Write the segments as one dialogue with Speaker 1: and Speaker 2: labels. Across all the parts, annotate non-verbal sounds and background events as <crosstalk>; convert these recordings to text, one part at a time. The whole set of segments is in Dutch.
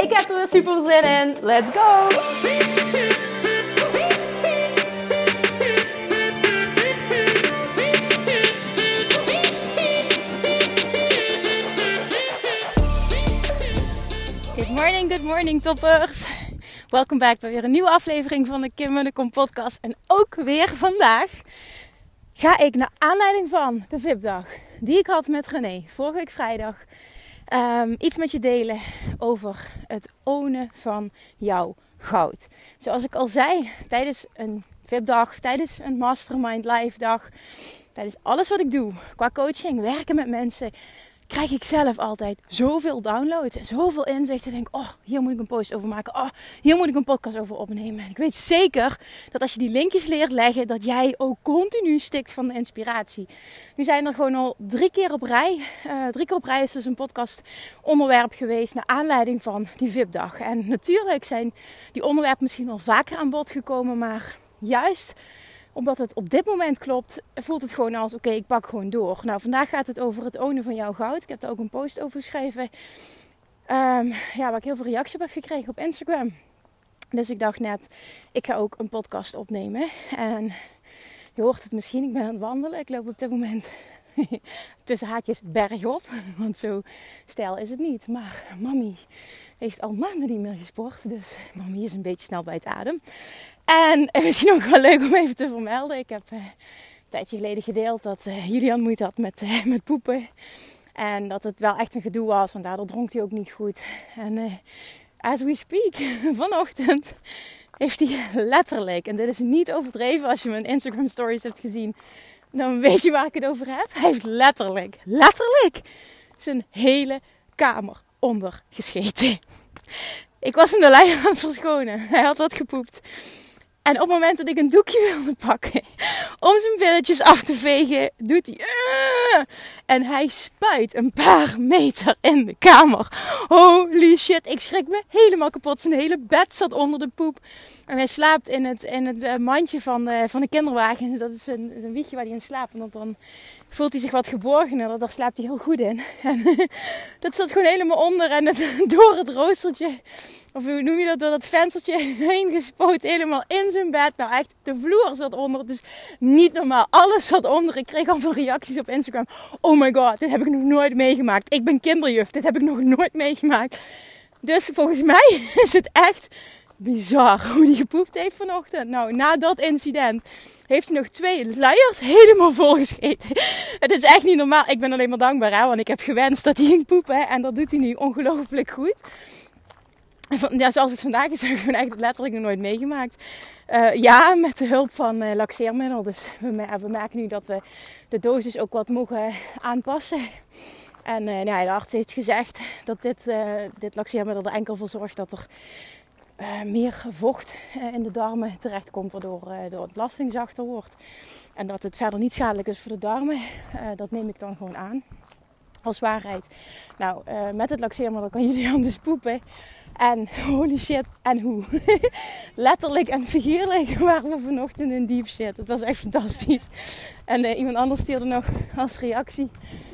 Speaker 1: Ik heb er weer super zin in. Let's go! Good morning, good morning toppers. Welkom back bij weer een nieuwe aflevering van de Kim Munnekom podcast. En ook weer vandaag ga ik naar aanleiding van de VIP-dag die ik had met René vorige week vrijdag um, iets met je delen over het ownen van jouw goud. Zoals ik al zei, tijdens een VIP-dag, tijdens een Mastermind Live dag, tijdens alles wat ik doe qua coaching, werken met mensen, krijg ik zelf altijd zoveel downloads en zoveel inzichten. Denk, oh, hier moet ik een post over maken. Oh, hier moet ik een podcast over opnemen. En ik weet zeker dat als je die linkjes leert leggen, dat jij ook continu stikt van de inspiratie. Nu zijn er gewoon al drie keer op rij. Uh, drie keer op rij is dus een podcast onderwerp geweest naar aanleiding van die VIP-dag. En natuurlijk zijn die onderwerpen misschien al vaker aan bod gekomen, maar juist omdat het op dit moment klopt, voelt het gewoon als: oké, ik pak gewoon door. Nou, vandaag gaat het over het ownen van jouw goud. Ik heb er ook een post over geschreven. Um, ja, waar ik heel veel reacties op heb gekregen op Instagram. Dus ik dacht net, ik ga ook een podcast opnemen. En je hoort het misschien, ik ben aan het wandelen. Ik loop op dit moment <laughs> tussen haakjes bergop. Want zo stijl is het niet. Maar mami heeft al maanden niet meer gesport. Dus mami is een beetje snel bij het adem. En <laughs> misschien ook wel leuk om even te vermelden. Ik heb uh, een tijdje geleden gedeeld dat uh, Julian moeite had met, uh, met poepen. En dat het wel echt een gedoe was, want daardoor dronk hij ook niet goed. En as we speak, <laughs> vanochtend heeft hij letterlijk, en dit is niet overdreven als je mijn Instagram stories hebt gezien, dan weet je waar ik het over heb. Hij heeft letterlijk, letterlijk zijn hele kamer ondergescheten. Ik was hem de lijn aan het verschonen. Hij had wat gepoept. En op het moment dat ik een doekje wilde pakken om zijn billetjes af te vegen, doet hij. En hij spuit een paar meter in de kamer. Holy shit, ik schrik me helemaal kapot. Zijn hele bed zat onder de poep. En hij slaapt in het, in het eh, mandje van de, van de kinderwagen. Dat is een, een wiegje waar hij in slaapt. En dan voelt hij zich wat geborgener. Daar slaapt hij heel goed in. <laughs> En dat zat gewoon helemaal onder. En <laughs> door het roostertje of hoe noem je dat, door dat venstertje <laughs> heen gespoten, helemaal in zijn bed. Nou echt, de vloer zat onder. Het is niet normaal. Alles zat onder. Ik kreeg al veel reacties op Instagram. Oh my god, dit heb ik nog nooit meegemaakt. Ik ben kinderjuf, dit heb ik nog nooit meegemaakt. Dus volgens mij is het echt bizar hoe die gepoept heeft vanochtend. Nou, na dat incident heeft hij nog twee luiers helemaal volgescheten. <laughs> Het is echt niet normaal. Ik ben alleen maar dankbaar, hè, want ik heb gewenst dat hij ging poepen. En dat doet hij nu ongelooflijk goed ja, zoals het vandaag is, heb ik eigenlijk letterlijk nog nooit meegemaakt. Uh, ja, met de hulp van uh, laxeermiddel. Dus we, we, merken nu dat we de dosis ook wat mogen aanpassen. En uh, ja, de arts heeft gezegd dat dit, dit laxeermiddel er enkel voor zorgt dat er meer vocht in de darmen terechtkomt, waardoor de ontlasting zachter wordt. En dat het verder niet schadelijk is voor de darmen. dat neem ik dan gewoon aan als waarheid. Nou, met het laxeermiddel kan jullie <laughs> anders poepen. En holy shit, en hoe. <laughs> Letterlijk en figuurlijk <laughs> waren we vanochtend in deep shit. Het was echt fantastisch. En uh, iemand anders stuurde nog als reactie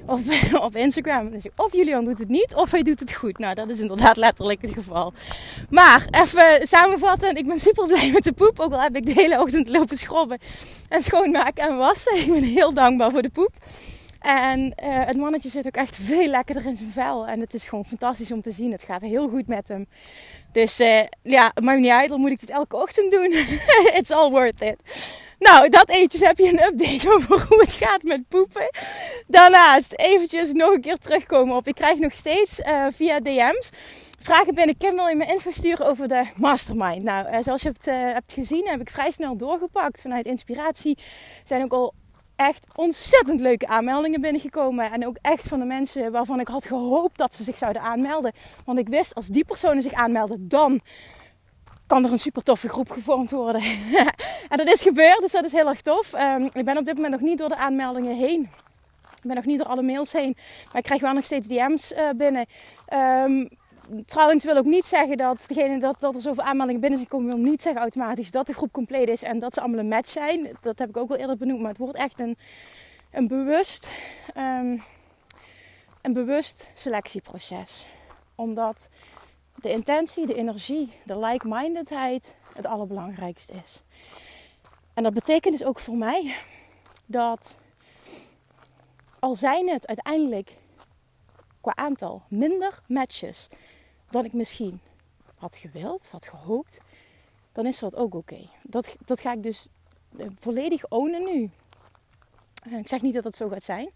Speaker 1: op, op Instagram. Dus of Julian doet het niet, of hij doet het goed. Nou, dat is inderdaad letterlijk het geval. Maar even samenvatten. Ik ben super blij met de poep. Ook al heb ik de hele ochtend lopen schrobben en schoonmaken en wassen. Ik ben heel dankbaar voor de poep. En uh, het mannetje zit ook echt veel lekkerder in zijn vel. En het is gewoon fantastisch om te zien. Het gaat heel goed met hem. Dus uh, ja, maakt niet uit. Dan moet ik het elke ochtend doen. <laughs> It's all worth it. Nou, dat eetjes heb je een update <laughs> over hoe het gaat met poepen. Daarnaast eventjes nog een keer terugkomen op. Ik krijg nog steeds uh, via DM's vragen binnen. Kim wil je me info sturen over de mastermind. Nou, zoals je hebt, hebt gezien heb ik vrij snel doorgepakt. Vanuit inspiratie zijn ook al echt ontzettend leuke aanmeldingen binnengekomen. En ook echt van de mensen waarvan ik had gehoopt dat ze zich zouden aanmelden. Want ik wist, als die personen zich aanmelden, dan kan er een super toffe groep gevormd worden. <laughs> en dat is gebeurd, dus dat is heel erg tof. Um, ik ben op dit moment nog niet door de aanmeldingen heen. Ik ben nog niet door alle mails heen. Maar ik krijg wel nog steeds DM's eh, binnen. Um, trouwens wil ook niet zeggen dat, degene dat, dat er zoveel aanmeldingen binnen zijn komen, wil niet zeggen automatisch dat de groep compleet is en dat ze allemaal een match zijn. Dat heb ik ook wel eerder benoemd, maar het wordt echt een, een bewust, um, een bewust selectieproces. Omdat de intentie, de energie, de like-mindedheid het allerbelangrijkste is. En dat betekent dus ook voor mij dat al zijn het uiteindelijk qua aantal minder matches dan ik misschien had gewild, had gehoopt, dan is dat ook oké. Dat, dat ga ik dus eh, volledig ownen nu. Eh, ik zeg niet dat dat zo gaat zijn,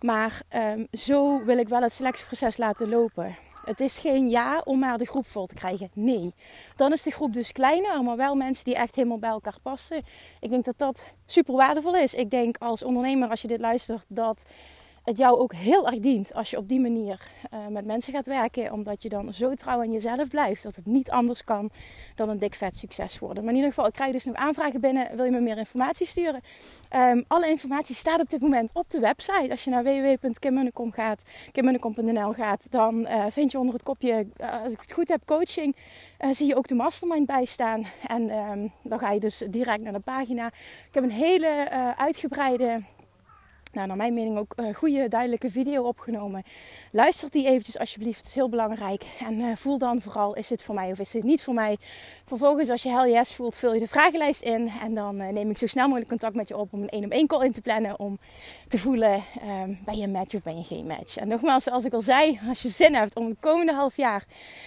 Speaker 1: maar um, zo wil ik wel het selectieproces laten lopen. Het is geen ja om maar de groep vol te krijgen. Nee. Dan is de groep dus kleiner, maar wel mensen die echt helemaal bij elkaar passen. Ik denk dat dat super waardevol is. Ik denk als ondernemer, als je dit luistert, dat het jou ook heel erg dient als je op die manier uh, met mensen gaat werken. Omdat je dan zo trouw aan jezelf blijft. Dat het niet anders kan dan een dik vet succes worden. Maar in ieder geval, ik krijg dus nog aanvragen binnen. Wil je me meer informatie sturen? Um, alle informatie staat op dit moment op de website. Als je naar www.kimmunnekom gaat, kimmunnekom.nl gaat, dan uh, vind je onder het kopje, uh, als ik het goed heb, coaching. zie je ook de mastermind bij staan. En um, dan ga je dus direct naar de pagina. Ik heb een hele uitgebreide nou, naar mijn mening ook een uh, goede, duidelijke video opgenomen. Luister die eventjes alsjeblieft, het is heel belangrijk. En uh, voel dan vooral, is het voor mij of is het niet voor mij? Vervolgens, als je hell yes voelt, vul je de vragenlijst in. En dan uh, neem ik zo snel mogelijk contact met je op om een één op één call in te plannen. Om te voelen, um, ben je een match of ben je geen match? En nogmaals, zoals ik al zei, als je zin hebt om het komende half jaar,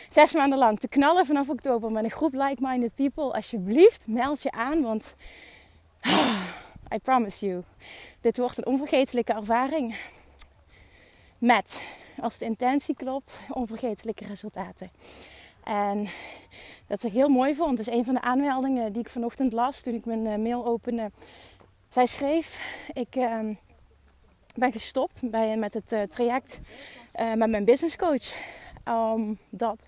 Speaker 1: zes maanden lang, te knallen vanaf oktober met een groep like-minded people. Alsjeblieft, meld je aan, want... I promise you. Dit wordt een onvergetelijke ervaring. Met, als de intentie klopt, onvergetelijke resultaten. En dat ik heel mooi vond, is een van de aanmeldingen die ik vanochtend las toen ik mijn eh, mail opende. Zij schreef: Ik uh, ben gestopt bij, met het uh, traject uh, met mijn business coach. Omdat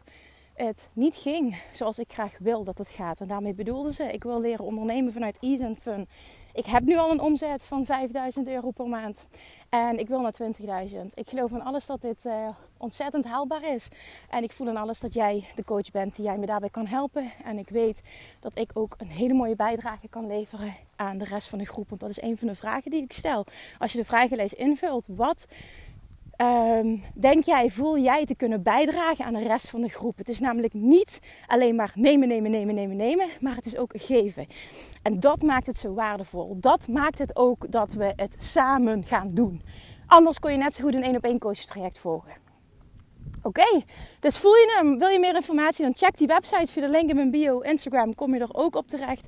Speaker 1: het niet ging zoals ik graag wil dat het gaat. En daarmee bedoelde ze: ik wil leren ondernemen vanuit ease en fun. Ik heb nu al een omzet van 5000 euro per maand. En ik wil naar 20.000. Ik geloof aan alles dat dit uh, ontzettend haalbaar is. En ik voel aan alles dat jij de coach bent die jij me daarbij kan helpen. En ik weet dat ik ook een hele mooie bijdrage kan leveren aan de rest van de groep. Want dat is een van de vragen die ik stel. Als je de vragenlijst invult, wat Um, denk jij, voel jij te kunnen bijdragen aan de rest van de groep? Het is namelijk niet alleen maar nemen, nemen, nemen, nemen, nemen, maar het is ook geven. En dat maakt het zo waardevol. Dat maakt het ook dat we het samen gaan doen. Anders kon je net zo goed een één op één coach traject volgen. Oké, dus voel je hem? Wil je meer informatie? Dan check die website via de link in mijn bio. Instagram kom je er ook op terecht.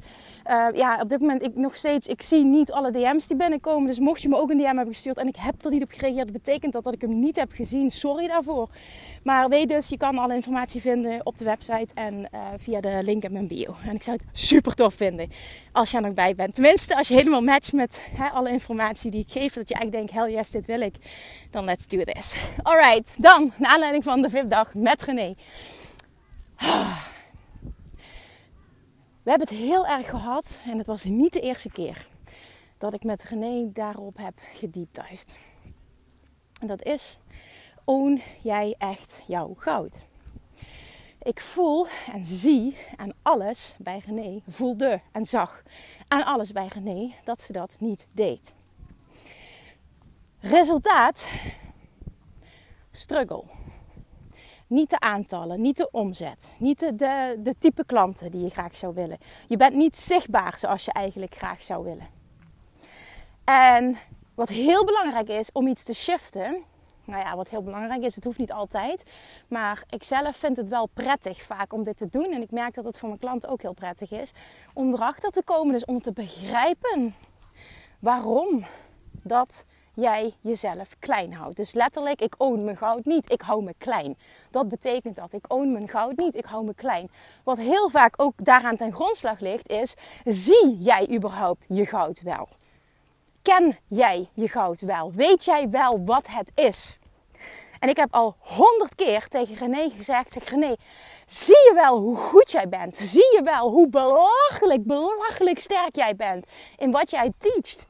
Speaker 1: Uh, ja, op dit moment ik nog steeds, ik zie niet alle DM's die binnenkomen. Dus mocht je me ook een DM hebben gestuurd en ik heb er niet op gereageerd, betekent dat dat ik hem niet heb gezien. Sorry daarvoor. Maar weet dus, je kan alle informatie vinden op de website en uh, via de link in mijn bio. En ik zou het super tof vinden als je er nog bij bent. Tenminste, als je helemaal matcht met hè, alle informatie die ik geef, dat je eigenlijk denkt, hell yes, dit wil ik. Dan let's do this. Alright, dan, naar aanleiding van de VIP-dag met René. We hebben het heel erg gehad en het was niet de eerste keer dat ik met René daarop heb gedieptuigd. En dat is, own jij echt jouw goud? Ik voel en zie aan alles bij René, voelde en zag aan alles bij René dat ze dat niet deed. Resultaat: struggle. Niet de aantallen, niet de omzet, niet de, de, de type klanten die je graag zou willen. Je bent niet zichtbaar zoals je eigenlijk graag zou willen. En wat heel belangrijk is om iets te shiften, nou ja, wat heel belangrijk is, het hoeft niet altijd. Maar ik zelf vind het wel prettig vaak om dit te doen. En ik merk dat het voor mijn klanten ook heel prettig is. Om erachter te komen, dus om te begrijpen waarom dat jij jezelf klein houdt. Dus letterlijk, ik own mijn goud niet, ik hou me klein. Dat betekent dat. Ik own mijn goud niet, ik hou me klein. Wat heel vaak ook daaraan ten grondslag ligt, is: zie jij überhaupt je goud wel? ken jij je goud wel? Weet jij wel wat het is? En ik heb al honderd keer tegen René gezegd: zeg René, zie je wel hoe goed jij bent? Zie je wel hoe belachelijk, belachelijk sterk jij bent in wat jij teacht?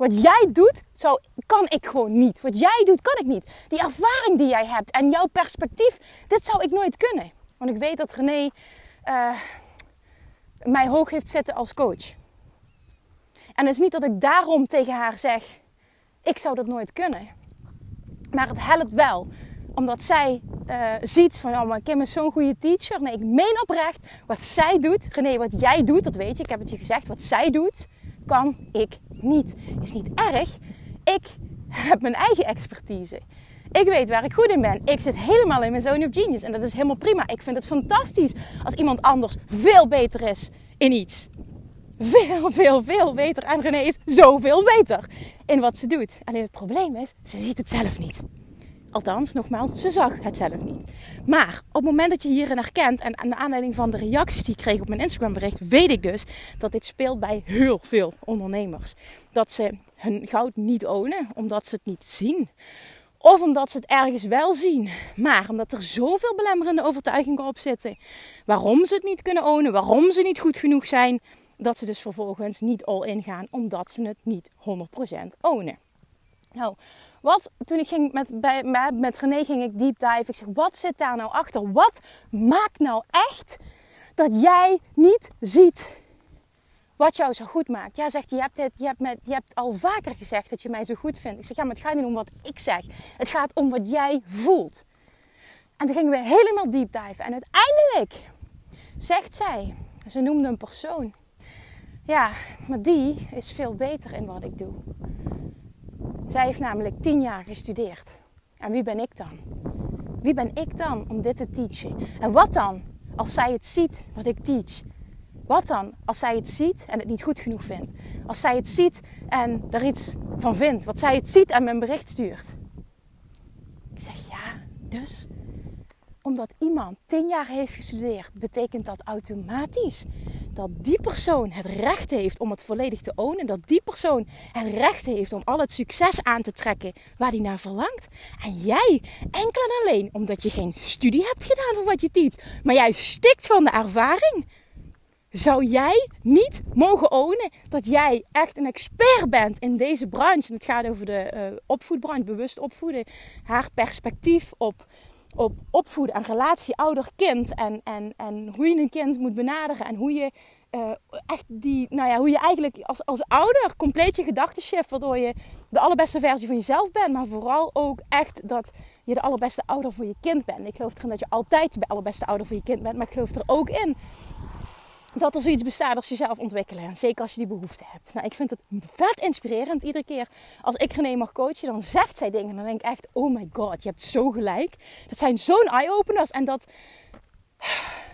Speaker 1: Wat jij doet, zo kan ik gewoon niet. Wat jij doet, kan ik niet. Die ervaring die jij hebt en jouw perspectief, dit zou ik nooit kunnen. Want ik weet dat René uh, mij hoog heeft zitten als coach. En het is niet dat ik daarom tegen haar zeg: ik zou dat nooit kunnen. Maar het helpt wel omdat zij uh, ziet van, oh, maar Kim is zo'n goede teacher. Nee, ik meen oprecht, wat zij doet, René, wat jij doet, dat weet je, ik heb het je gezegd, wat zij doet, kan ik niet. Is niet erg. Ik heb mijn eigen expertise. Ik weet waar ik goed in ben. Ik zit helemaal in mijn zone of genius. En dat is helemaal prima. Ik vind het fantastisch als iemand anders veel beter is in iets. Veel, veel, veel beter. En René is zoveel beter in wat ze doet. Alleen het probleem is, ze ziet het zelf niet. Althans, nogmaals, ze zag het zelf niet. Maar op het moment dat je hierin herkent, en aan de aanleiding van de reacties die ik kreeg op mijn Instagram bericht, weet ik dus dat dit speelt bij heel veel ondernemers. Dat ze hun goud niet ownen, omdat ze het niet zien. Of omdat ze het ergens wel zien, maar omdat er zoveel belemmerende overtuigingen op zitten. Waarom ze het niet kunnen ownen, waarom ze niet goed genoeg zijn, dat ze dus vervolgens niet all in gaan, omdat ze het niet 100% ownen. Nou, wat, toen ik ging met, bij, met René ging ik deep dive. Ik zeg, wat zit daar nou achter? Wat maakt nou echt dat jij niet ziet wat jou zo goed maakt? Ja, zegt je hebt, je, hebt je hebt al vaker gezegd dat je mij zo goed vindt. Ik zeg, ja, maar het gaat niet om wat ik zeg. Het gaat om wat jij voelt. En toen gingen we helemaal deep dive. En uiteindelijk zegt zij, ze noemde een persoon. Ja, maar die is veel beter in wat ik doe. Zij heeft namelijk tien jaar gestudeerd. En wie ben ik dan? Wie ben ik dan om dit te teachen? En wat dan als zij het ziet wat ik teach? Wat dan als zij het ziet en het niet goed genoeg vindt? Als zij het ziet en er iets van vindt. Wat zij het ziet en mijn bericht stuurt. Ik zeg ja, dus omdat iemand tien jaar heeft gestudeerd, betekent dat automatisch dat die persoon het recht heeft om het volledig te ownen. Dat die persoon het recht heeft om al het succes aan te trekken waar hij naar verlangt. En jij, enkel en alleen omdat je geen studie hebt gedaan voor wat je teach, maar jij stikt van de ervaring. Zou jij niet mogen ownen dat jij echt een expert bent in deze branche? En het gaat over de uh, opvoedbranche, bewust opvoeden. Haar perspectief op op opvoeden en relatie ouder-kind. En, en, en hoe je een kind moet benaderen. En hoe je uh, echt die, nou ja, hoe je eigenlijk als, als ouder compleet je gedachten shift. Waardoor je de allerbeste versie van jezelf bent. Maar vooral ook echt dat je de allerbeste ouder voor je kind bent. Ik geloof erin dat je altijd de allerbeste ouder voor je kind bent. Maar ik geloof er ook in dat er zoiets bestaat als jezelf ontwikkelen. En zeker als je die behoefte hebt. Nou, ik vind het vet inspirerend. Iedere keer als ik René mag coachen, dan zegt zij dingen. En dan denk ik echt, oh my god, je hebt zo gelijk. Dat zijn zo'n eye-openers. En dat,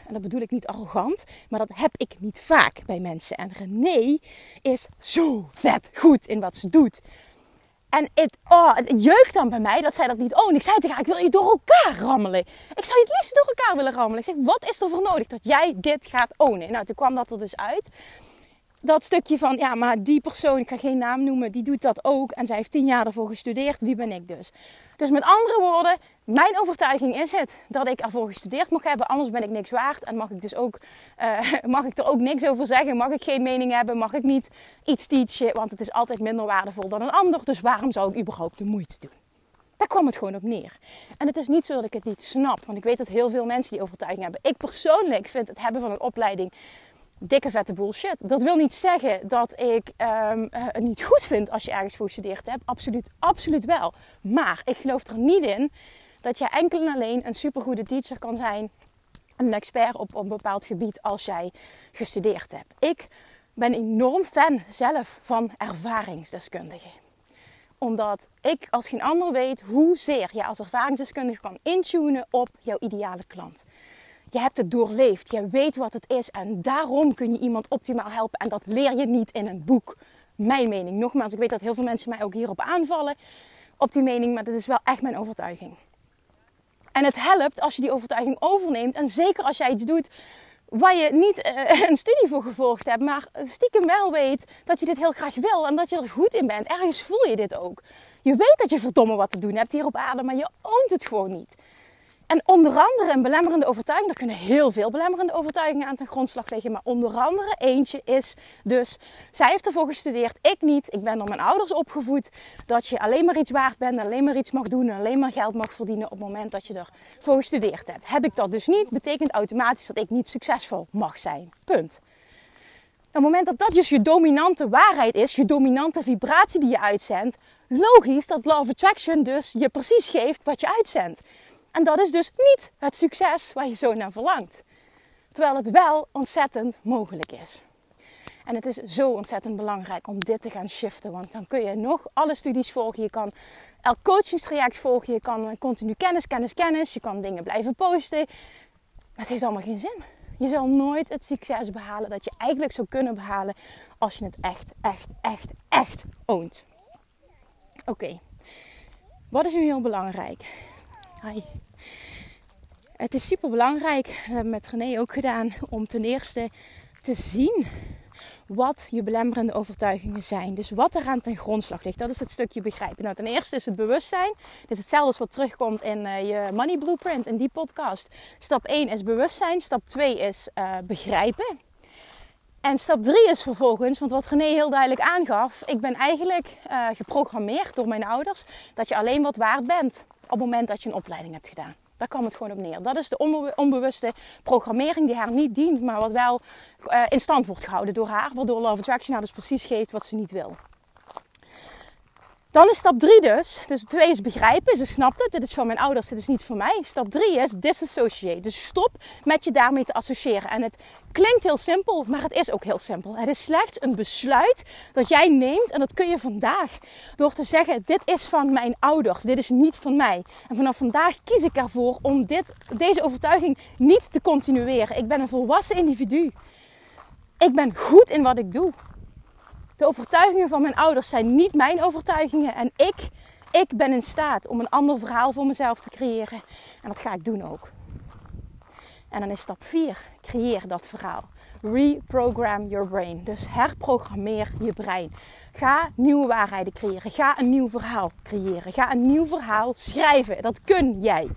Speaker 1: en dat bedoel ik niet arrogant, maar dat heb ik niet vaak bij mensen. En René is zo vet goed in wat ze doet. En het, oh, jeukt dan bij mij dat zij dat niet oh, Ik zei tegen haar, ik wil je door elkaar rammelen. Ik zou je het liefst door elkaar willen rammelen. Ik zeg, wat is er voor nodig dat jij dit gaat ownen? Nou, toen kwam dat er dus uit dat stukje van, ja, maar die persoon, ik ga geen naam noemen, die doet dat ook. En zij heeft tien jaar ervoor gestudeerd. Wie ben ik dus? Dus met andere woorden, mijn overtuiging is het dat ik ervoor gestudeerd mag hebben. Anders ben ik niks waard. En mag ik dus ook, uh, <laughs> mag ik er ook niks over zeggen. Mag ik geen mening hebben. Mag ik niet iets teachen. Want het is altijd minder waardevol dan een ander. Dus waarom zou ik überhaupt de moeite doen? Daar kwam het gewoon op neer. En het is niet zo dat ik het niet snap. Want ik weet dat heel veel mensen die overtuiging hebben. Ik persoonlijk vind het hebben van een opleiding dikke vette bullshit. Dat wil niet zeggen dat ik um, het niet goed vind als je ergens voor gestudeerd hebt. Absoluut, absoluut wel. Maar ik geloof er niet in dat jij enkel en alleen een supergoede teacher kan zijn. Een expert op, op een bepaald gebied als jij gestudeerd hebt. Ik ben enorm fan zelf van ervaringsdeskundigen omdat ik als geen ander weet hoezeer je als ervaringsdeskundige kan intunen op jouw ideale klant. Je hebt het doorleefd. Je weet wat het is. En daarom kun je iemand optimaal helpen. En dat leer je niet in een boek. Mijn mening. Nogmaals, ik weet dat heel veel mensen mij ook hierop aanvallen. Op die mening. Maar dat is wel echt mijn overtuiging. En het helpt als je die overtuiging overneemt. En zeker als jij iets doet waar je niet uh, <laughs> een studie voor gevolgd hebt, maar stiekem wel weet dat je dit heel graag wil en dat je er goed in bent. Ergens voel je dit ook. Je weet dat je verdomme wat te doen hebt hier op aarde, maar je oont het gewoon niet. En onder andere een belemmerende overtuiging, er kunnen heel veel belemmerende overtuigingen aan ten grondslag liggen, maar onder andere eentje is dus, zij heeft ervoor gestudeerd, ik niet, ik ben door mijn ouders opgevoed, dat je alleen maar iets waard bent, alleen maar iets mag doen en alleen maar geld mag verdienen op het moment dat je ervoor gestudeerd hebt. Heb ik dat dus niet, betekent automatisch dat ik niet succesvol mag zijn. Punt. Op het moment dat dat dus je dominante waarheid is, je dominante vibratie die je uitzendt, logisch dat Law of Attraction dus je precies geeft wat je uitzendt. En dat is dus niet het succes waar je zo naar verlangt. Terwijl het wel ontzettend mogelijk is. En het is zo ontzettend belangrijk om dit te gaan shiften. Want dan kun je nog alle studies volgen. Je kan elk coachingstraject volgen. Je kan continu kennis, kennis, kennis. Je kan dingen blijven posten. Maar het heeft allemaal geen zin. Je zal nooit het succes behalen dat je eigenlijk zou kunnen behalen als je het echt, echt, echt, echt oont. Oké, wat is nu heel belangrijk? Hi. Het is super belangrijk, dat hebben we met René ook gedaan, om ten eerste te zien wat je belemmerende overtuigingen zijn. Dus wat eraan ten grondslag ligt. Dat is het stukje begrijpen. Nou, ten eerste is het bewustzijn. Dat is hetzelfde als wat terugkomt in uh, je Money Blueprint, in die podcast. Stap 1 is bewustzijn. Stap 2 is uh, begrijpen. En stap 3 is vervolgens, want wat René heel duidelijk aangaf, ik ben eigenlijk uh, geprogrammeerd door mijn ouders dat je alleen wat waard bent op het moment dat je een opleiding hebt gedaan. Daar kwam het gewoon op neer. Dat is de onbewuste programmering die haar niet dient, maar wat wel uh, in stand wordt gehouden door haar. Waardoor Love Attraction haar dus precies geeft wat ze niet wil. Dan is stap 3 dus. Dus 2 is begrijpen. Ze snapt het. Dit is van mijn ouders, dit is niet voor mij. Stap 3 is disassociate. Dus stop met je daarmee te associëren. En het klinkt heel simpel, maar het is ook heel simpel. Het is slechts een besluit dat jij neemt. En dat kun je vandaag. Door te zeggen, dit is van mijn ouders. Dit is niet van mij. En vanaf vandaag kies ik ervoor om dit, deze overtuiging niet te continueren. Ik ben een volwassen individu. Ik ben goed in wat ik doe. De overtuigingen van mijn ouders zijn niet mijn overtuigingen. En ik, ik ben in staat om een ander verhaal voor mezelf te creëren. En dat ga ik doen ook. En dan is stap 4. Creëer dat verhaal. Reprogram your brain. Dus herprogrammeer je brein. Ga nieuwe waarheden creëren. Ga een nieuw verhaal creëren. Ga een nieuw verhaal schrijven. Dat kun jij.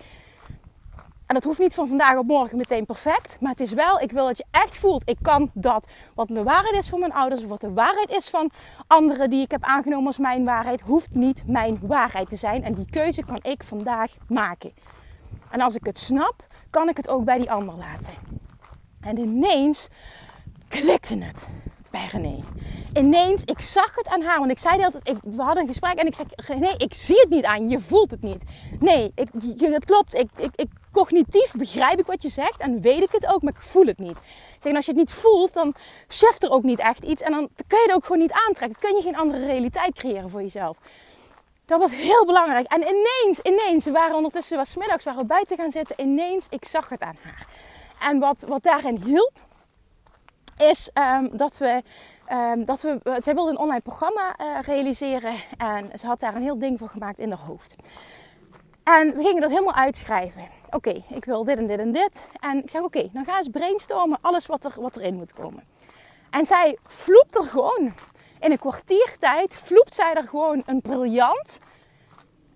Speaker 1: En dat hoeft niet van vandaag op morgen meteen perfect. Maar het is wel, ik wil dat je echt voelt, ik kan dat. Wat de waarheid is voor mijn ouders, of wat de waarheid is van anderen die ik heb aangenomen als mijn waarheid, hoeft niet mijn waarheid te zijn. En die keuze kan ik vandaag maken. En als ik het snap, kan ik het ook bij die ander laten. En ineens klikte het bij René. Ineens, ik zag het aan haar. Want ik zei altijd, ik, we hadden een gesprek en ik zei, René, ik zie het niet aan je, voelt het niet. Nee, ik, het klopt. Ik, ik, cognitief begrijp ik wat je zegt en weet ik het ook, maar ik voel het niet. Zeg, als je het niet voelt, dan cheft er ook niet echt iets. En dan kun je het ook gewoon niet aantrekken. Dan kun je geen andere realiteit creëren voor jezelf. Dat was heel belangrijk. En ineens, ineens, we waren ondertussen, was middags, waren we buiten gaan zitten. Ineens, ik zag het aan haar. En wat, wat daarin hielp, is um, dat we. Um, dat we zij wilde een online programma uh, realiseren. En ze had daar een heel ding voor gemaakt in haar hoofd. En we gingen dat helemaal uitschrijven. Oké, ik wil dit en dit en dit. En ik zeg: Oké, dan ga eens brainstormen alles wat, er, wat erin moet komen. En zij vloept er gewoon. In een kwartiertijd vloept zij er gewoon een briljant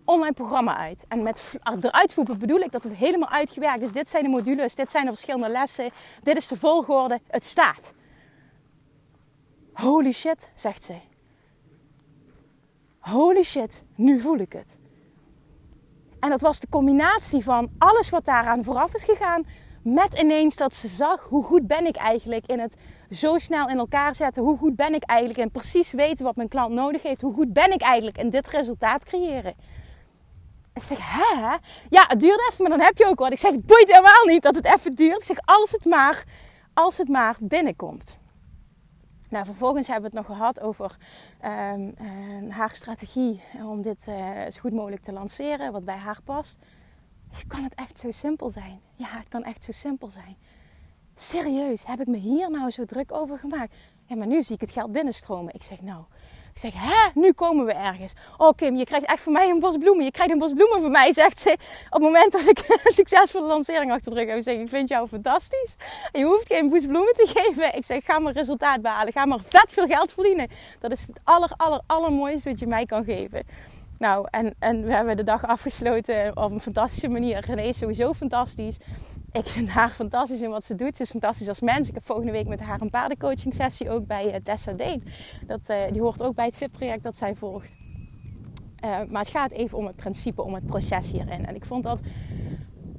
Speaker 1: online programma uit. En met eruit voeren bedoel ik dat het helemaal uitgewerkt is. Dit zijn de modules, dit zijn de verschillende lessen, dit is de volgorde, het staat. Holy shit, zegt ze. Holy shit, nu voel ik het. En dat was de combinatie van alles wat daaraan vooraf is gegaan, met ineens dat ze zag hoe goed ben ik eigenlijk in het zo snel in elkaar zetten. Hoe goed ben ik eigenlijk in precies weten wat mijn klant nodig heeft. Hoe goed ben ik eigenlijk in dit resultaat creëren. Ik zeg, hè? Ja, het duurt even, maar dan heb je ook wat. Ik zeg, het boeit helemaal niet dat het even duurt. Ik zeg, als het maar, als het maar binnenkomt. Nou, vervolgens hebben we het nog gehad over um, uh, haar strategie om dit uh, zo goed mogelijk te lanceren, wat bij haar past. Kan het echt zo simpel zijn? Ja, het kan echt zo simpel zijn. Serieus, heb ik me hier nou zo druk over gemaakt? Ja, maar nu zie ik het geld binnenstromen. Ik zeg, nou, Ik zeg, hè, nu komen we ergens. Oh Kim, je krijgt echt van mij een bos bloemen. Je krijgt een bos bloemen van mij, <laughs> zegt ze. Op het moment dat ik een <laughs> succesvolle lancering achter de rug heb. Ik zeg, ik vind jou fantastisch. Je hoeft geen bos bloemen te <laughs> geven. Ik zeg, ga maar resultaat behalen. Ga maar vet veel geld verdienen. Dat is het aller, aller, allermooiste wat je mij kan geven. Nou, en, en we hebben de dag afgesloten op een fantastische manier. René is sowieso fantastisch. Ik vind haar fantastisch in wat ze doet. Ze is fantastisch als mens. Ik heb volgende week met haar een paardencoaching sessie ook bij uh, Tessa Deen. Dat, uh, die hoort ook bij het VIP-traject dat zij volgt. Uh, maar het gaat even om het principe, om het proces hierin. En ik vond dat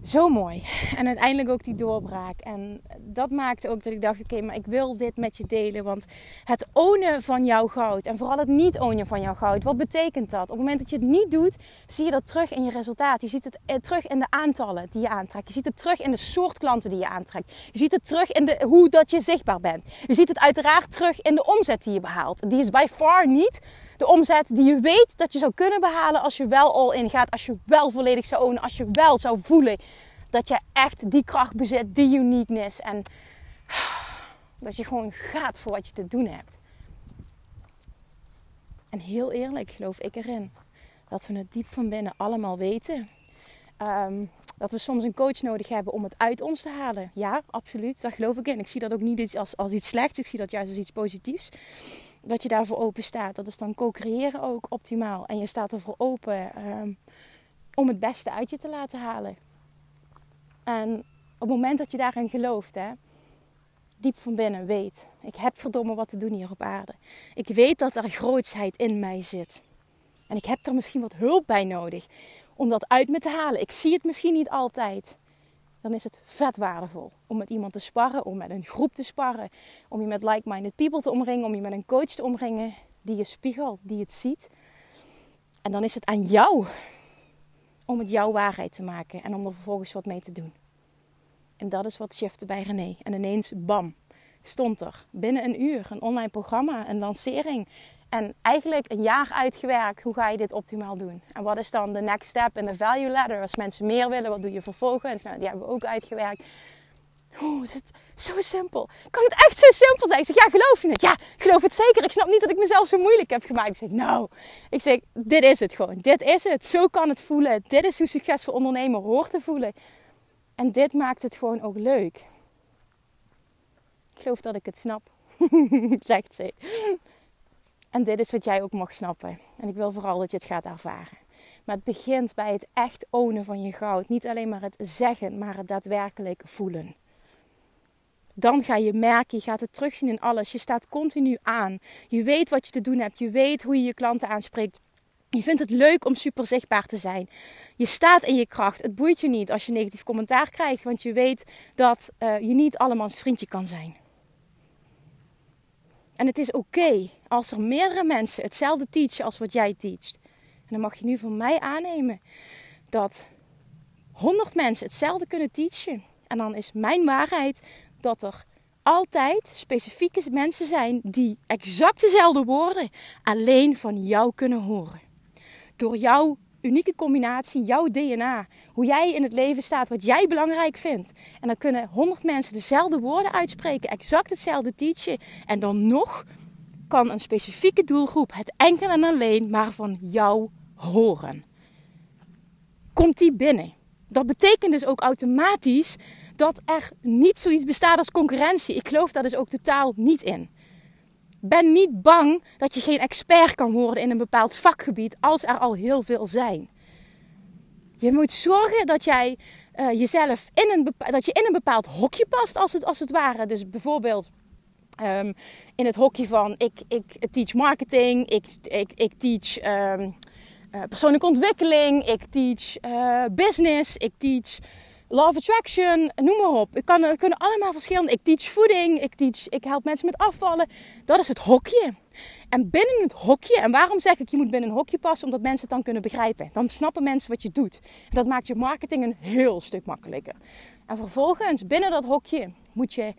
Speaker 1: zo mooi. <laughs> En uiteindelijk ook die doorbraak. En dat maakte ook dat ik dacht: oké, maar ik wil dit met je delen. Want het ownen van jouw goud en vooral het niet ownen van jouw goud, wat betekent dat? Op het moment dat je het niet doet, zie je dat terug in je resultaat. Je ziet het eh, terug in de aantallen die je aantrekt. Je ziet het terug in de soort klanten die je aantrekt. Je ziet het terug in de, hoe dat je zichtbaar bent. Je ziet het uiteraard terug in de omzet die je behaalt. Die is by far niet de omzet die je weet dat je zou kunnen behalen als je wel all in gaat. Als je wel volledig zou ownen. Als je wel zou voelen dat je echt die kracht bezit, die uniqueness. En dat je gewoon gaat voor wat je te doen hebt. En heel eerlijk geloof ik erin dat we het diep van binnen allemaal weten. Um, dat we soms een coach nodig hebben om het uit ons te halen. Ja, absoluut. Daar geloof ik in. Ik zie dat ook niet als, als iets slechts. Ik zie dat juist als iets positiefs. Dat je daarvoor open staat. Dat is dan co-creëren ook optimaal. En je staat ervoor open um, om het beste uit je te laten halen. En op het moment dat je daarin gelooft, hè, diep van binnen weet, ik heb verdomme wat te doen hier op aarde. Ik weet dat er grootsheid in mij zit. En ik heb er misschien wat hulp bij nodig om dat uit me te halen. Ik zie het misschien niet altijd. Dan is het vet waardevol om met iemand te sparren, om met een groep te sparren, om je met like-minded people te omringen, om je met een coach te omringen die je spiegelt, die het ziet. En dan is het aan jou om het jouw waarheid te maken en om er vervolgens wat mee te doen. En dat is wat shifte bij René. En ineens, bam, stond er binnen een uur een online programma, een lancering. En eigenlijk een jaar uitgewerkt, hoe ga je dit optimaal doen? En wat is dan de next step in de value ladder? Als mensen meer willen, wat doe je vervolgens? Nou, die hebben we ook uitgewerkt. Oeh, is het zo simpel? Kan het echt zo simpel zijn? Ik zeg, ja, geloof je het? Ja, geloof het zeker. Ik snap niet dat ik mezelf zo moeilijk heb gemaakt. Ik zeg, nou, ik zeg, dit is het gewoon. Dit is het. Zo kan het voelen. Dit is hoe succesvol ondernemer hoort te voelen. En dit maakt het gewoon ook leuk. Ik geloof dat ik het snap, <laughs> zegt ze. En dit is wat jij ook mag snappen. En ik wil vooral dat je het gaat ervaren. Maar het begint bij het echt ownen van je goud. Niet alleen maar het zeggen, maar het daadwerkelijk voelen. Dan ga je merken, je gaat het terugzien in alles. Je staat continu aan. Je weet wat je te doen hebt. Je weet hoe je je klanten aanspreekt. Je vindt het leuk om super zichtbaar te zijn. Je staat in je kracht. Het boeit je niet als je negatief commentaar krijgt, want je weet dat uh, je niet allemans vriendje kan zijn. En het is oké als er meerdere mensen hetzelfde teachen als wat jij teacht. En dan mag je nu van mij aannemen dat 100 mensen hetzelfde kunnen teachen. En dan is mijn waarheid dat er altijd specifieke mensen zijn die exact dezelfde woorden alleen van jou kunnen horen. Door jouw unieke combinatie, jouw DNA, hoe jij in het leven staat, wat jij belangrijk vindt. En dan kunnen 100 mensen dezelfde woorden uitspreken, exact hetzelfde teachen. En dan nog kan een specifieke doelgroep het enkel en alleen maar van jou horen. Komt die binnen? Dat betekent dus ook automatisch dat er niet zoiets bestaat als concurrentie. Ik geloof daar dus ook totaal niet in. Ben niet bang dat je geen expert kan worden in een bepaald vakgebied als er al heel veel zijn. Je moet zorgen dat jij uh, jezelf in een, dat je in een bepaald hokje past, als het, als het ware. Dus bijvoorbeeld um, in het hokje van ik, ik teach marketing, ik, ik, ik teach um, uh, persoonlijke ontwikkeling, ik teach uh, business, ik teach Love Attraction, noem maar op. Het, kan, het kunnen allemaal verschillende. Ik teach voeding, ik, teach, ik help mensen met afvallen. Dat is het hokje. En binnen het hokje, en waarom zeg ik je moet binnen een hokje passen? Omdat mensen het dan kunnen begrijpen. Dan snappen mensen wat je doet. Dat maakt je marketing een heel stuk makkelijker. En vervolgens, binnen dat hokje, moet je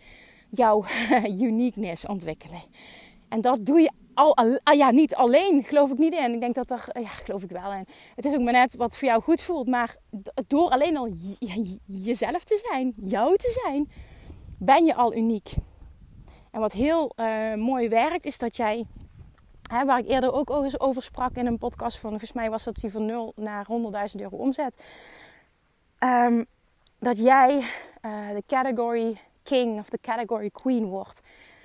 Speaker 1: jouw <laughs> uniqueness ontwikkelen. En dat doe je al, ah ja, niet alleen, geloof ik niet in. Ik denk dat er, ja, geloof ik wel in. Het is ook maar net wat voor jou goed voelt. Maar door alleen al jezelf te zijn, jou te zijn, ben je al uniek. En wat heel uh, mooi werkt, is dat jij Hè, waar ik eerder ook over sprak in een podcast van, volgens mij was dat die van 0 naar 100.000 euro omzet. Ehm, dat jij uh, de category king of de category queen wordt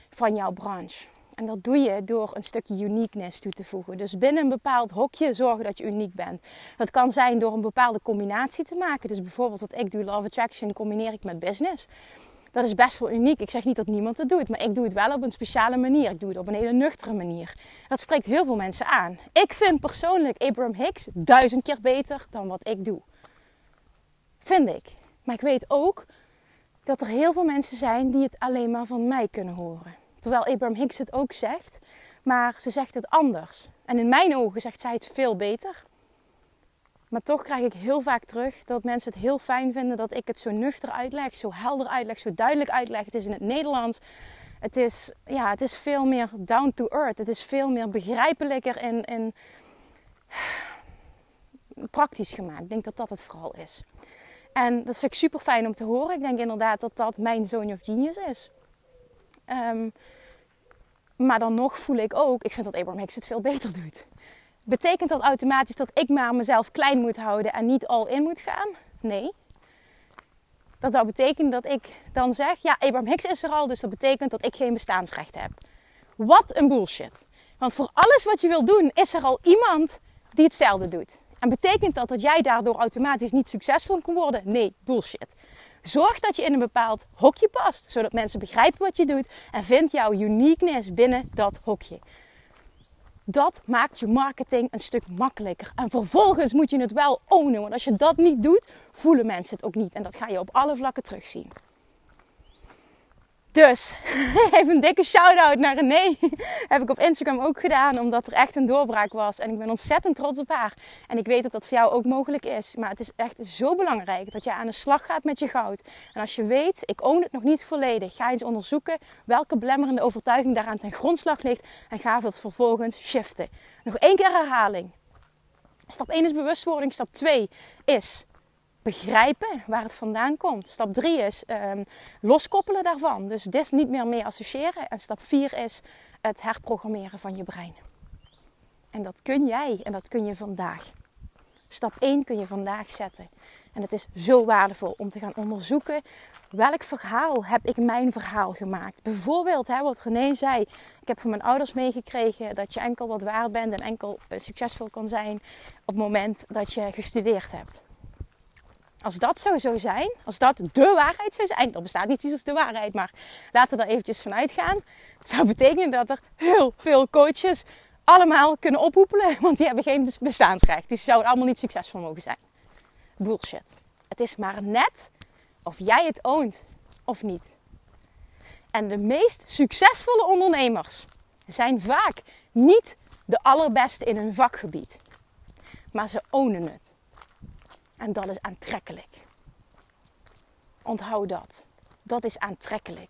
Speaker 1: van jouw branche. En dat doe je door een stukje uniqueness toe te voegen. Dus binnen een bepaald hokje zorgen dat je uniek bent. Dat kan zijn door een bepaalde combinatie te maken. Dus bijvoorbeeld wat ik doe, Love Attraction, combineer ik met business. Dat is best wel uniek. Ik zeg niet dat niemand het doet, maar ik doe het wel op een speciale manier. Ik doe het op een hele nuchtere manier. Dat spreekt heel veel mensen aan. Ik vind persoonlijk Abraham Hicks duizend keer beter dan wat ik doe. Vind ik. Maar ik weet ook dat er heel veel mensen zijn die het alleen maar van mij kunnen horen. Terwijl Abraham Hicks het ook zegt, maar ze zegt het anders. En in mijn ogen zegt zij het veel beter. Maar toch krijg ik heel vaak terug dat mensen het heel fijn vinden dat ik het zo nuchter uitleg, zo helder uitleg, zo duidelijk uitleg. Het is in het Nederlands. Het is, ja, het is veel meer down to earth. Het is veel meer begrijpelijker en, en praktisch gemaakt. Ik denk dat dat het vooral is. En dat vind ik super fijn om te horen. Ik denk inderdaad dat dat mijn zone of genius is. Ehm, maar dan nog voel ik ook, ik vind dat Abraham Hicks het veel beter doet. Betekent dat automatisch dat ik maar mezelf klein moet houden en niet al in moet gaan? Nee. Dat zou betekenen dat ik dan zeg, ja, Abraham Hicks is er al, dus dat betekent dat ik geen bestaansrecht heb. Wat een bullshit. Want voor alles wat je wil doen, is er al iemand die hetzelfde doet. En betekent dat dat jij daardoor automatisch niet succesvol kan worden? Nee, bullshit. Zorg dat je in een bepaald hokje past, zodat mensen begrijpen wat je doet en vind jouw uniqueness binnen dat hokje. Dat maakt je marketing een stuk makkelijker. En vervolgens moet je het wel ownen, want als je dat niet doet, voelen mensen het ook niet. En dat ga je op alle vlakken terugzien. Dus, <laughs> even een dikke shout-out naar René. <laughs> Heb ik op Instagram ook gedaan, omdat er echt een doorbraak was. En ik ben ontzettend trots op haar. En ik weet dat dat voor jou ook mogelijk is. Maar het is echt zo belangrijk dat je aan de slag gaat met je goud. En als je weet, ik own het nog niet volledig, ga eens onderzoeken welke belemmerende overtuiging daaraan ten grondslag ligt. En ga dat vervolgens shiften. Nog één keer herhaling. Stap 1 is bewustwording. Stap 2 is begrijpen waar het vandaan komt. Stap 3 is um, loskoppelen daarvan. Dus dit niet meer mee associëren. En stap 4 is het herprogrammeren van je brein. En dat kun jij en dat kun je vandaag. Stap 1 kun je vandaag zetten. En het is zo waardevol om te gaan onderzoeken welk verhaal heb ik mijn verhaal gemaakt. Bijvoorbeeld, hè, wat René zei, ik heb van mijn ouders meegekregen dat je enkel wat waard bent en enkel eh, succesvol kan zijn op het moment dat je gestudeerd hebt. Als dat zo zou zijn, als dat de waarheid zou zijn, dan bestaat niet iets als de waarheid, maar laten we er eventjes vanuit gaan. Het zou betekenen dat er heel veel coaches allemaal kunnen ophoepelen, <laughs> want die hebben geen bestaansrecht. Die zouden allemaal niet succesvol mogen zijn. Bullshit. Het is maar net of jij het oont of niet. En de meest succesvolle ondernemers zijn vaak niet de allerbeste in hun vakgebied, maar ze ownen het. En dat is aantrekkelijk. Onthoud dat. Dat is aantrekkelijk.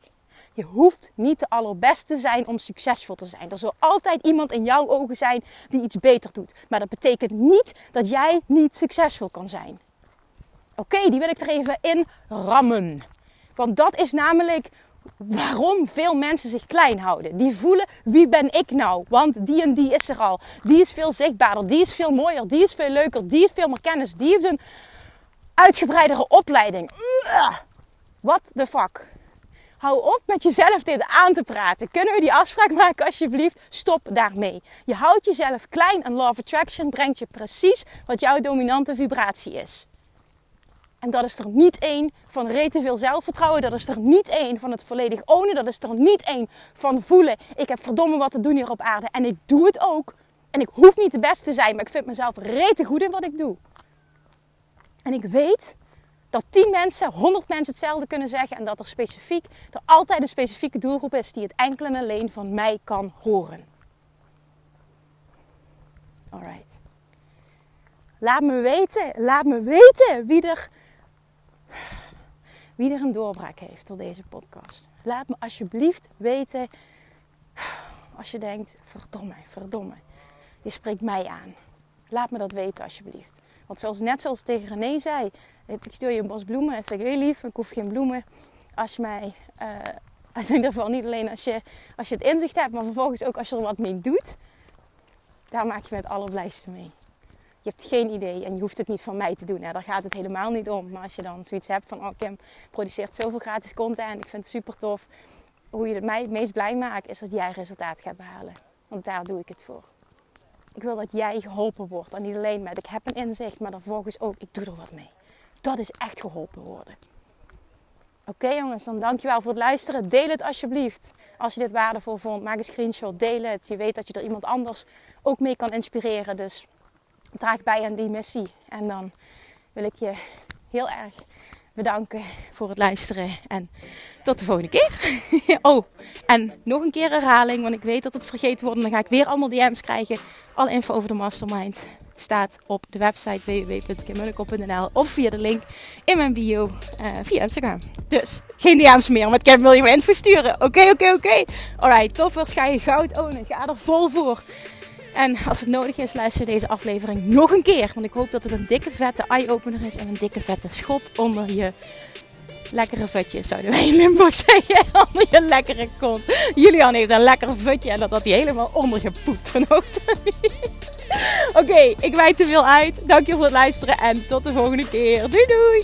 Speaker 1: Je hoeft niet de allerbeste te zijn om succesvol te zijn. Er zal altijd iemand in jouw ogen zijn die iets beter doet. Maar dat betekent niet dat jij niet succesvol kan zijn. Oké, die wil ik er even in rammen. Want dat is namelijk waarom veel mensen zich klein houden. Die voelen, wie ben ik nou? Want die en die is er al. Die is veel zichtbaarder, die is veel mooier, die is veel leuker, die heeft veel meer kennis, die heeft een uitgebreidere opleiding. What the fuck? Hou op met jezelf dit aan te praten. Kunnen we die afspraak maken alsjeblieft? Stop daarmee. Je houdt jezelf klein en Law of Attraction brengt je precies wat jouw dominante vibratie is. En dat is er niet één van rete veel zelfvertrouwen. Dat is er niet één van het volledig ownen. Dat is er niet één van voelen. Ik heb verdomme wat te doen hier op aarde. En ik doe het ook. En ik hoef niet de beste te zijn. Maar ik vind mezelf rete goed in wat ik doe. En ik weet dat 10 mensen, 100 mensen hetzelfde kunnen zeggen. En dat er specifiek, er altijd een specifieke doelgroep is die het enkel en alleen van mij kan horen. Alright. Laat me weten, laat me weten wie er wie er een doorbraak heeft door deze podcast. Laat me alsjeblieft weten als je denkt, verdomme, verdomme. Je spreekt mij aan. Laat me dat weten alsjeblieft. Want zoals, net zoals tegen René zei, ik stuur je een bos bloemen. Ik vind ik heel lief, ik hoef geen bloemen. Als je mij, uh, in ieder geval niet alleen als je, als je het inzicht hebt, maar vervolgens ook als je er wat mee doet. Daar maak je me het allerblijste mee. Je hebt geen idee en je hoeft het niet van mij te doen. Hè. Daar gaat het helemaal niet om. Maar als je dan zoiets hebt van, oh Kim produceert zoveel gratis content. Ik vind het super tof. Hoe je het mij het meest blij maakt, is dat jij resultaat gaat behalen. Want daar doe ik het voor. Ik wil dat jij geholpen wordt. En niet alleen met, ik heb een inzicht, maar dan volgens ook, ik doe er wat mee. Dat is echt geholpen worden. Oké jongens, dan dankjewel voor het luisteren. Deel het alsjeblieft. Als je dit waardevol vond, maak een screenshot, deel het. Je weet dat je er iemand anders ook mee kan inspireren. Dus draag bij aan die missie. En dan wil ik je heel erg bedanken voor het luisteren. En tot de volgende keer. <laughs> oh, en nog een keer herhaling, want ik weet dat het vergeten wordt. Dan ga ik weer allemaal DM's krijgen. Alle info over de mastermind staat op de website www.kimmunnekom.nl of via de link in mijn bio uh, via Instagram. Dus geen DM's meer, met Kim wil je me info sturen. Oké, oké, oké. Okay. Alright, toppers, ga je goud ownen. Ga er vol voor. En als het nodig is, luister deze aflevering nog een keer. Want ik hoop dat het een dikke vette eye-opener is en een dikke vette schop onder je lekkere vetjes, zouden wij in Limburg zeggen. <laughs> Onder je lekkere kont. Julian heeft een lekker vutje en dat had hij helemaal ondergepoept vanochtend. <laughs> Oké, ik wijd te veel uit. Dank je voor het luisteren en tot de volgende keer. Doei doei!